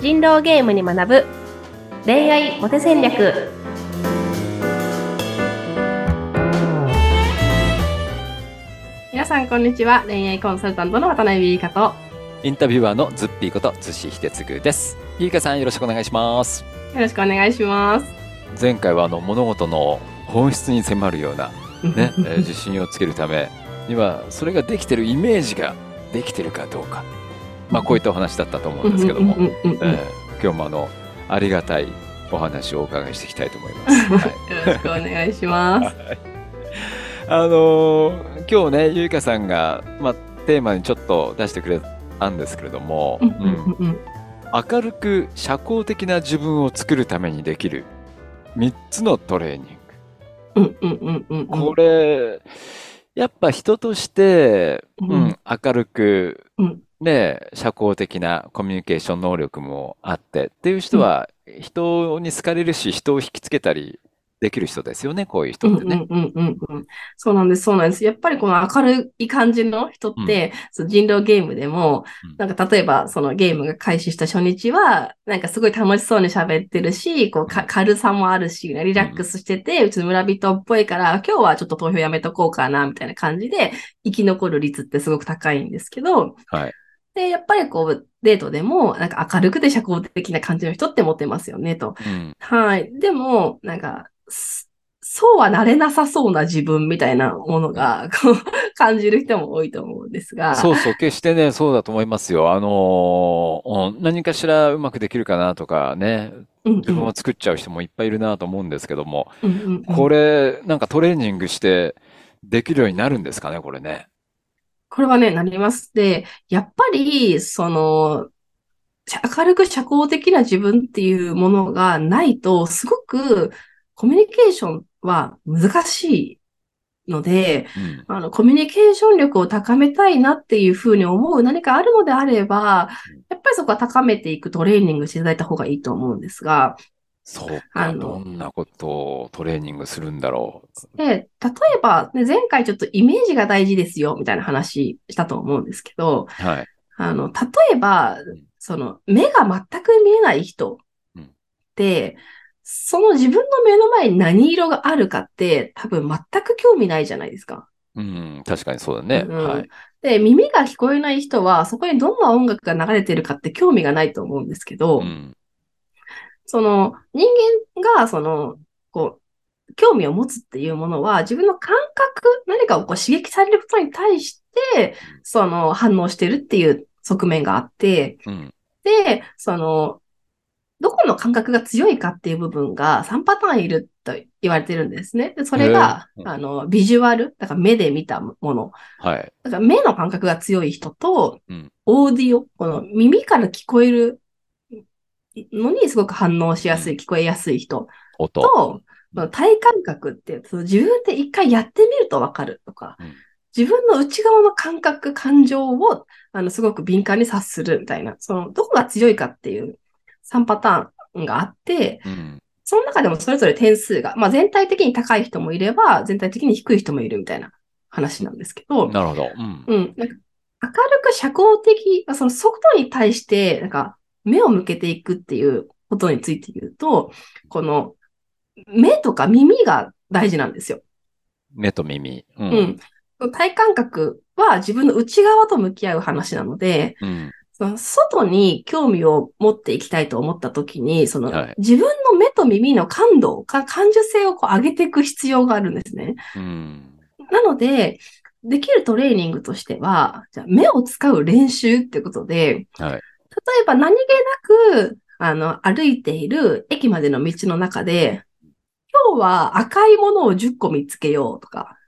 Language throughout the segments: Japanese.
人狼ゲームに学ぶ。恋愛モテ戦略。皆さんこんにちは。恋愛コンサルタントの渡辺美香と。インタビュアーのズッピーこと津志秀次です。ゆいかさんよろしくお願いします。よろしくお願いします。前回はあの物事の本質に迫るような ね、えー自信をつけるためにはそれができてるイメージができてるかどうか、まあこういったお話だったと思うんですけども、今日もあのありがたいお話をお伺いしていきたいと思います。は いよろしくお願いします。あのー今日ねゆいかさんが、まあ、テーマにちょっと出してくれたんですけれども、明るく社交的な自分を作るためにできる3つのトレーニング。これ、やっぱ人として、ううんん、明るくうん、ね、社交的なコミュニケーション能力もあってっていう人は、人に好かれるし、人を引きつけたりできる人ですよね、こういう人ってね。うんうんうんうん。そうなんです、そうなんです。やっぱりこの明るい感じの人って、その人狼ゲームでもうん、なんか例えばそのゲームが開始した初日は、なんかすごい楽しそうに喋ってるし、こうか軽さもあるし、リラックスしてて、うちの村人っぽいから、今日はちょっと投票やめとこうかな、みたいな感じで、生き残る率ってすごく高いんですけど、はい。で、やっぱりこう、デートでも、なんか明るくて社交的な感じの人ってモテますよね、と。うん。はい。でも、なんか、すそうはなれなさそうな自分みたいなものが、こう、感じる人も多いと思うんですが。そうそう、決してね、そうだと思いますよ。あのーうん何かしらうまくできるかなとかね。自分を作っちゃう人もいっぱいいるなと思うんですけども、うんうんうんこれ、なんかトレーニングしてできるようになるんですかね、これね。これはね、なります。で、やっぱり、その、社明るく社交的な自分っていうものがないと、すごくコミュニケーションは難しいので、うん。あの、コミュニケーション力を高めたいなっていうふうに思う何かあるのであれば、やっぱりそこは高めていくトレーニングしていただいた方がいいと思うんですが、そうあか、のどんなことをトレーニングするんだろで、例えば、ね、前回ちょっとイメージが大事ですよ、みたいな話したと思うんですけど、う。はい。あの、例えばん、その、目が全く見えない人うんって、その自分の目の前に何色があるかって、多分全く興味ないじゃないですか。うん、確かにそうだね。うんはい。で、耳が聞こえない人は、そこにどんな音楽が流れてるかって興味がないと思うんですけど、うん。その、人間が、その、こう、興味を持つっていうものは、自分の感覚、何かをこう刺激されることに対して、その、反応してるっていう側面があって、うん。で、その、どこの感覚が強いかっていう部分が3パターンいると言われてるんですね。でそれがへ、ーあの、ビジュアル、だから目で見たもの。はい。だから目の感覚が強い人とうん、オーディオ、この耳から聞こえるのにすごく反応しやすい、聞こえやすい人音。と、体感覚って、その自分で一回やってみるとわかるとかうん、自分の内側の感覚、感情を、あの、すごく敏感に察するみたいな、その、どこが強いかっていう3パターンがあって、うん。その中でもそれぞれ点数が、まあ全体的に高い人もいれば、全体的に低い人もいるみたいな話なんですけど、なるほど。うん。うん。なんか明るく社交的、その外に対して、なんか、目を向けていくっていうことについて言うと、この、目とか耳が大事なんですよ。目と耳。う。うんん。体感覚は自分の内側と向き合う話なので、うん。その外に興味を持っていきたいと思ったときに、その、はい自分の目と耳の感度、か感受性をこう上げていく必要があるんですね。うん。なので、できるトレーニングとしては、じゃあ目を使う練習ってことで、はい。例えば何気なく、あの、歩いている駅までの道の中で、今日は赤いものを10個見つけようとか。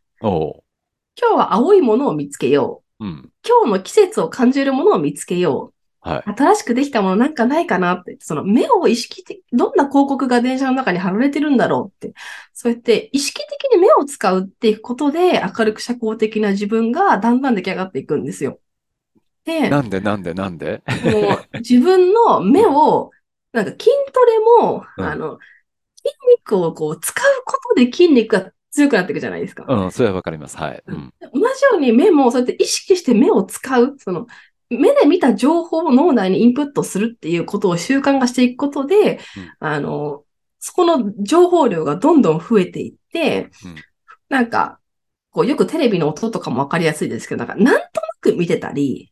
今日は青いものを見つけよう。うん。今日の季節を感じるものを見つけよはい。う。新しくできたものなんかないかなって、その目を意識的、どんな広告が電車の中に貼られてるんだろうって、そうやって意識的に目を使うっていくことで、明るく社交的な自分がだんだん出来上がっていくんですよ。で、なんでなんでなんで？もう自分の目を、なんか筋トレも、うんあの、筋肉をこう使うことで筋肉が強くなっていくじゃないですか。うん、それはわかります。はい。うん。同じように目もそうやって意識して目を使う、その、目で見た情報を脳内にインプットするっていうことを習慣化していくことで、あの、そこの情報量がどんどん増えていって、うんなんか、こうよくテレビの音とかもわかりやすいですけど、なんかなんとなく見てたり、うん。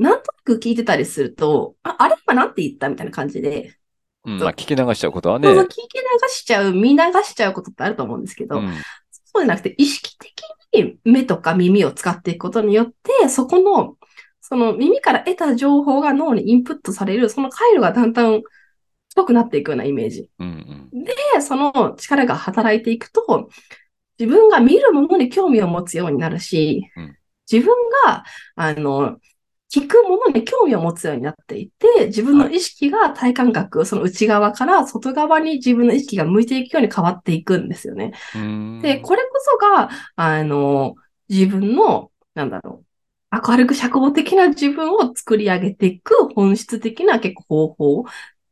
なんとなく聞いてたりすると、あ、あれ今なんて言ったみたいな感じで、うん。まあ、聞き流しちゃうことはね。そう聞き流しちゃう、見流しちゃうことってあると思うんですけど、うん。そうじゃなくて、意識的に目とか耳を使っていくことによって、そこの、その耳から得た情報が脳にインプットされる、その回路がだんだん太くなっていくようなイメージ。うん。うん。で、その力が働いていくと、自分が見るものに興味を持つようになるしうん、自分が、あの、聞くものに興味を持つようになっていて、自分の意識が体感覚、その内側から外側に自分の意識が向いていくように変わっていくんですよね。うん。で、これこそが、あの、自分の、なんだろう、明るく社交的な自分を作り上げていく本質的な結構方法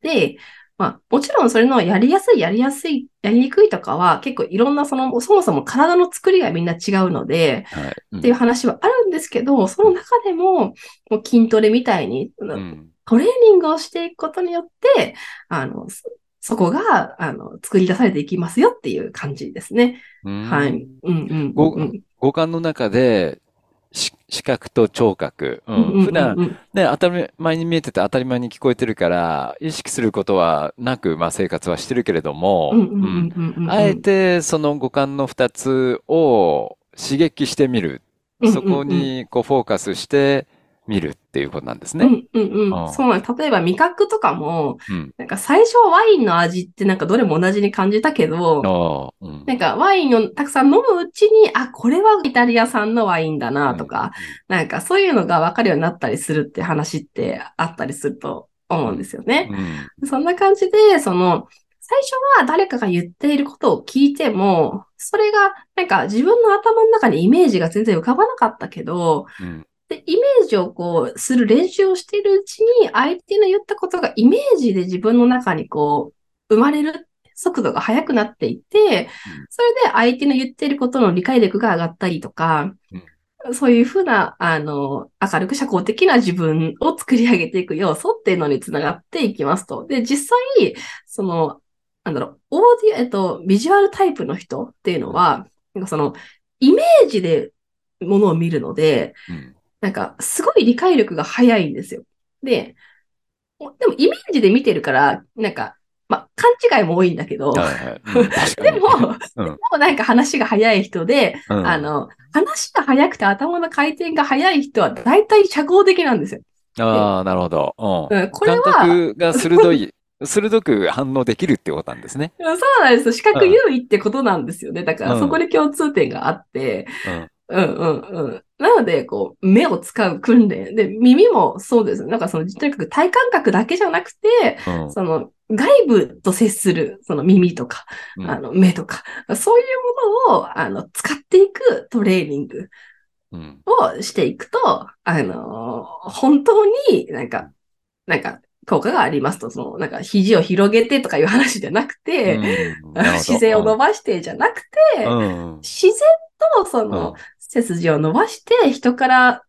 で、まあ、もちろんそれのやりやすい、やりやすい、やりにくいとかは結構いろんなその、そもそも体の作りがみんな違うので、はい。うんっていう話はあるんですけど、その中でも、もう筋トレみたいに、うん。トレーニングをしていくことによって、あの、そそこが、あの、作り出されていきますよっていう感じですね。うんはい。うんうんごうんうん。五感の中で、し視覚と聴覚。ううん。普段、ね、当たり前に見えてて当たり前に聞こえてるから、意識することはなく、まあ生活はしてるけれども、うんあえてその五感の二つを刺激してみる。そこにこうフォーカスしてみるっていうことなんですね。うんうんうん。そうなんです。例えば味覚とかも、うん。なんか最初はワインの味ってなんかどれも同じに感じたけど、うん。なんかワインをたくさん飲むうちに、あ、これはイタリア産のワインだなとか、なんかそういうのがわかるようになったりするって話ってあったりすると思うんですよね。うん。そんな感じで、その、最初は誰かが言っていることを聞いても、それがなんか自分の頭の中にイメージが全然浮かばなかったけど、うん。で、イメージをこう、する練習をしているうちに、相手の言ったことがイメージで自分の中にこう、生まれる速度が速くなっていって、それで相手の言っていることの理解力が上がったりとか、そういうふうな、あの、明るく社交的な自分を作り上げていく要素っていうのにつながっていきますと。で、実際、その、なんだろう、オーディオ、えっと、ビジュアルタイプの人っていうのは、なんかその、イメージでものを見るので、うん。なんか、すごい理解力が早いんですよ。で、でもイメージで見てるから、なんか、まあ、勘違いも多いんだけど、はいはい。うん。でも、うんでもなんか話が早い人で、うんあの、話が早くて頭の回転が早い人は大体社交的なんですよ。ああ、なるほど。うん。うん、これ感は、覚が鋭い、鋭く反応できるってことなんですね。そうなんですよ。視覚優位ってことなんですよね。だかうんらそこに共通点があって、うん。うんうんうん。なので、こう、目を使う訓練。で、耳もそうです。なんかその、とにかく体感覚だけじゃなくて、うん。その、外部と接する、その耳とか、うんあの、目とか、そういうものを、あの、使っていくトレーニングうん。をしていくと、あの、本当になんか、なんか、効果がありますと、その、なんか、肘を広げてとかいう話じゃなくて、うんを伸ばしてじゃなくて、うん。自然とその、背筋を伸ばして、人から、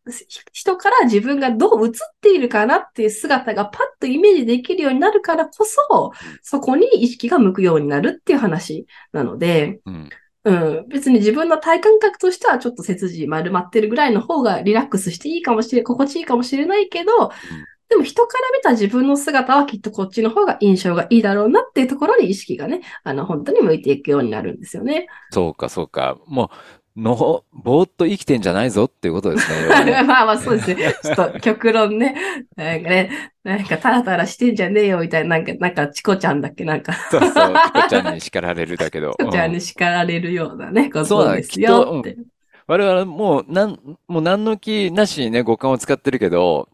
人から自分がどう映っているかなっていう姿がパッとイメージできるようになるからこそ、そこに意識が向くようになるっていう話なので、うん。うん、別に自分の体感覚としてはちょっと背筋丸まってるぐらいの方がリラックスしていいかもしれ、心地いいかもしれないけど、でも人から見た自分の姿はきっとこっちの方が印象がいいだろうなっていうところに意識がね、あの、本当に向いていくようになるんですよね。そうか、そうか。もう、の、ぼーっと生きてんじゃないぞっていうことです ね。まあまあそうですね。ちょっと極論ね。なんかね、なんかタラタラしてんじゃねえよみたいな、なんか、なんかチコちゃんだっけ？なんか、そうそう、チコちゃんに叱られるだけど。チコちゃんうんに叱られるようなね、ことですよって。我々もう、なん、もう何の気なしにね、五感を使ってるけど、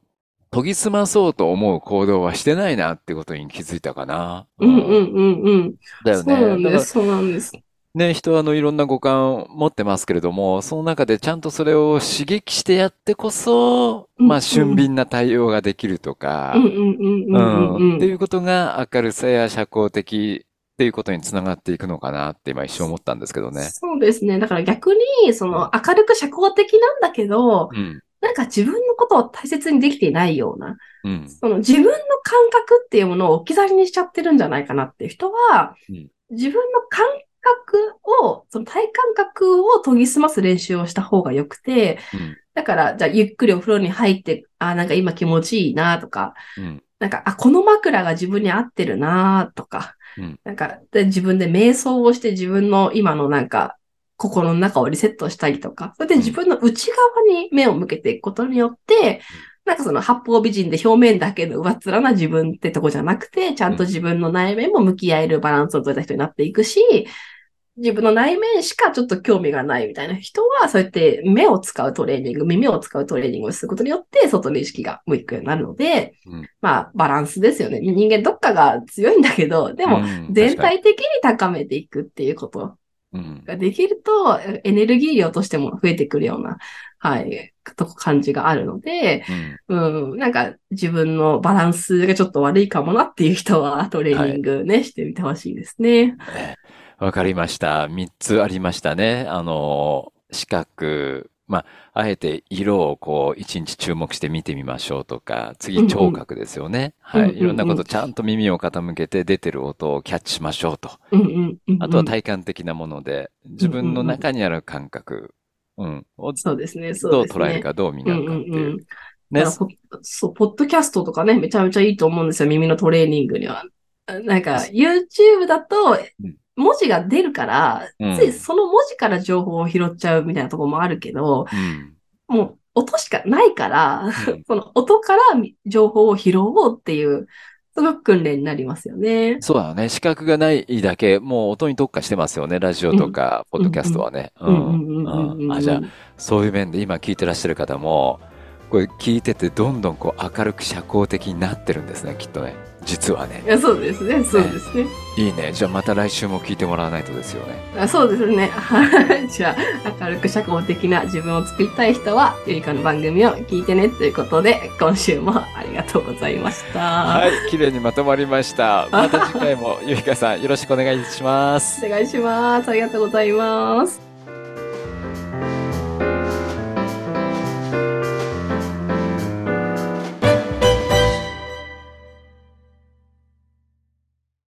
研ぎ澄まそうと思う行動はしてないなってことに気づいたかな。うんうんうんうん。だよそうなんです、そうなんです。ね、人はあのいろんな五感を持ってますけれども、その中でちゃんとそれを刺激してやってこそ、まあ、うんうん俊敏な対応ができるとかうん、うんうんうんうんうん。っていうことが明るさや社交的っていうことにつながっていくのかなって今一瞬思ったんですけどね。そうですね。だから逆に、その、明るく社交的なんだけど、うん。なんか自分のことを大切にできていないような、うん。その自分の感覚っていうものを置き去りにしちゃってるんじゃないかなっていう人は、うん自分の感覚を、その体感覚を研ぎ澄ます練習をした方が良くて、うん。だから、じゃあゆっくりお風呂に入って、あ、なんか今気持ちいいなとか、うん。なんか、あ、この枕が自分に合ってるなとか、うん。なんかで、自分で瞑想をして自分の今のなんか、心の中をリセットしたりとか、それで自分の内側に目を向けていくことによって、なんかその八方美人で表面だけの上っ面な自分ってとこじゃなくて、ちゃんと自分の内面も向き合えるバランスを取れた人になっていくし、自分の内面しかちょっと興味がないみたいな人は、そうやって目を使うトレーニング、耳を使うトレーニングをすることによって、外の意識が向くようになるので、うんまあ、バランスですよね。人間どっかが強いんだけど、でも、うん全体的に高めていくっていうことうん。ができると、エネルギー量としても増えてくるような、はい、と感じがあるので、うん。うん、なんか自分のバランスがちょっと悪いかもなっていう人はトレーニングね、してみてほしいですね。わかりました。三つありましたね。あの、視覚、まあ、あえて色をこう、一日注目して見てみましょうとか、次、聴覚ですよね。はい。うんうんうんいろんなこと、ちゃんと耳を傾けて出てる音をキャッチしましょうと。うんうんあとは体感的なもので、自分の中にある感覚、うん、をそうですね、そうどうですね。捉えるか、どう磨くかっていう。うんうんうんねそう、ポッドキャストとかね、めちゃめちゃいいと思うんですよ、耳のトレーニングには。なんか、YouTube だとうん、文字が出るから、うんついその文字から情報を拾っちゃうみたいなところもあるけど、うん。もう音しかないから、うん その音から情報を拾おうっていう、すごく訓練になりますよね。そうだね。視覚がないだけ、もう音に特化してますよね。ラジオとか、ポッドキャストはね。あ、じゃあ、そういう面で今聞いてらっしゃる方も、これ聞いててどんどんこう明るく社交的になってるんですね、きっとね。実はねい。やそうですね、そうですね。いいね。じゃあまた来週も聞いてもらわないとですよね。あそうですね。はい。じゃあ、明るく社交的な自分を作りたい人は、ゆりかの番組を聞いてねということで、今週もありがとうございました。はい。綺麗にまとまりました。また次回もゆいかさんよろしくお願いします。お願いします。ありがとうございます。